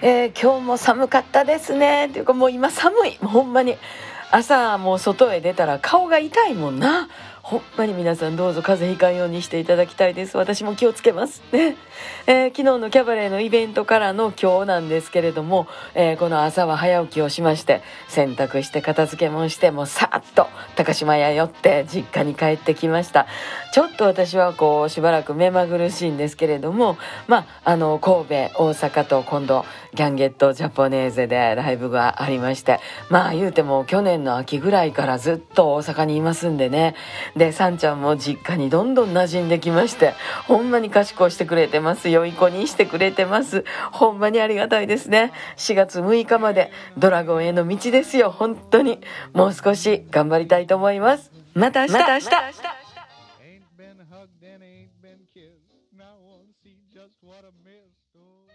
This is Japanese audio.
えー、今日も寒かったですね。っていうかもう今寒い。もうほんまに。朝もう外へ出たら顔が痛いもんな。ほんまに皆さんどうぞ風邪ひかんようにしていただきたいです。私も気をつけます。ね、えー、昨日のキャバレーのイベントからの今日なんですけれども、えー、この朝は早起きをしまして洗濯して片付けもしてもうさっと高島屋寄って実家に帰ってきました。ちょっと私はこうしばらく目まぐるしいんですけれどもまああの神戸大阪と今度ギャンゲットジャポネーゼでライブがありましてまあ言うても去年の秋ぐらいからずっと大阪にいますんでね。でさんちゃんも実家にどんどん馴染んできましてほんまに賢してくれてます。良い子にしてくれてます。ほんまにありがたいですね。4月6日までドラゴンへの道ですよ。本当に。もう少し頑張りたいと思います。また明日。また明日。Ain't been hugged and ain't been kissed. Now I see just what I missed. Oh.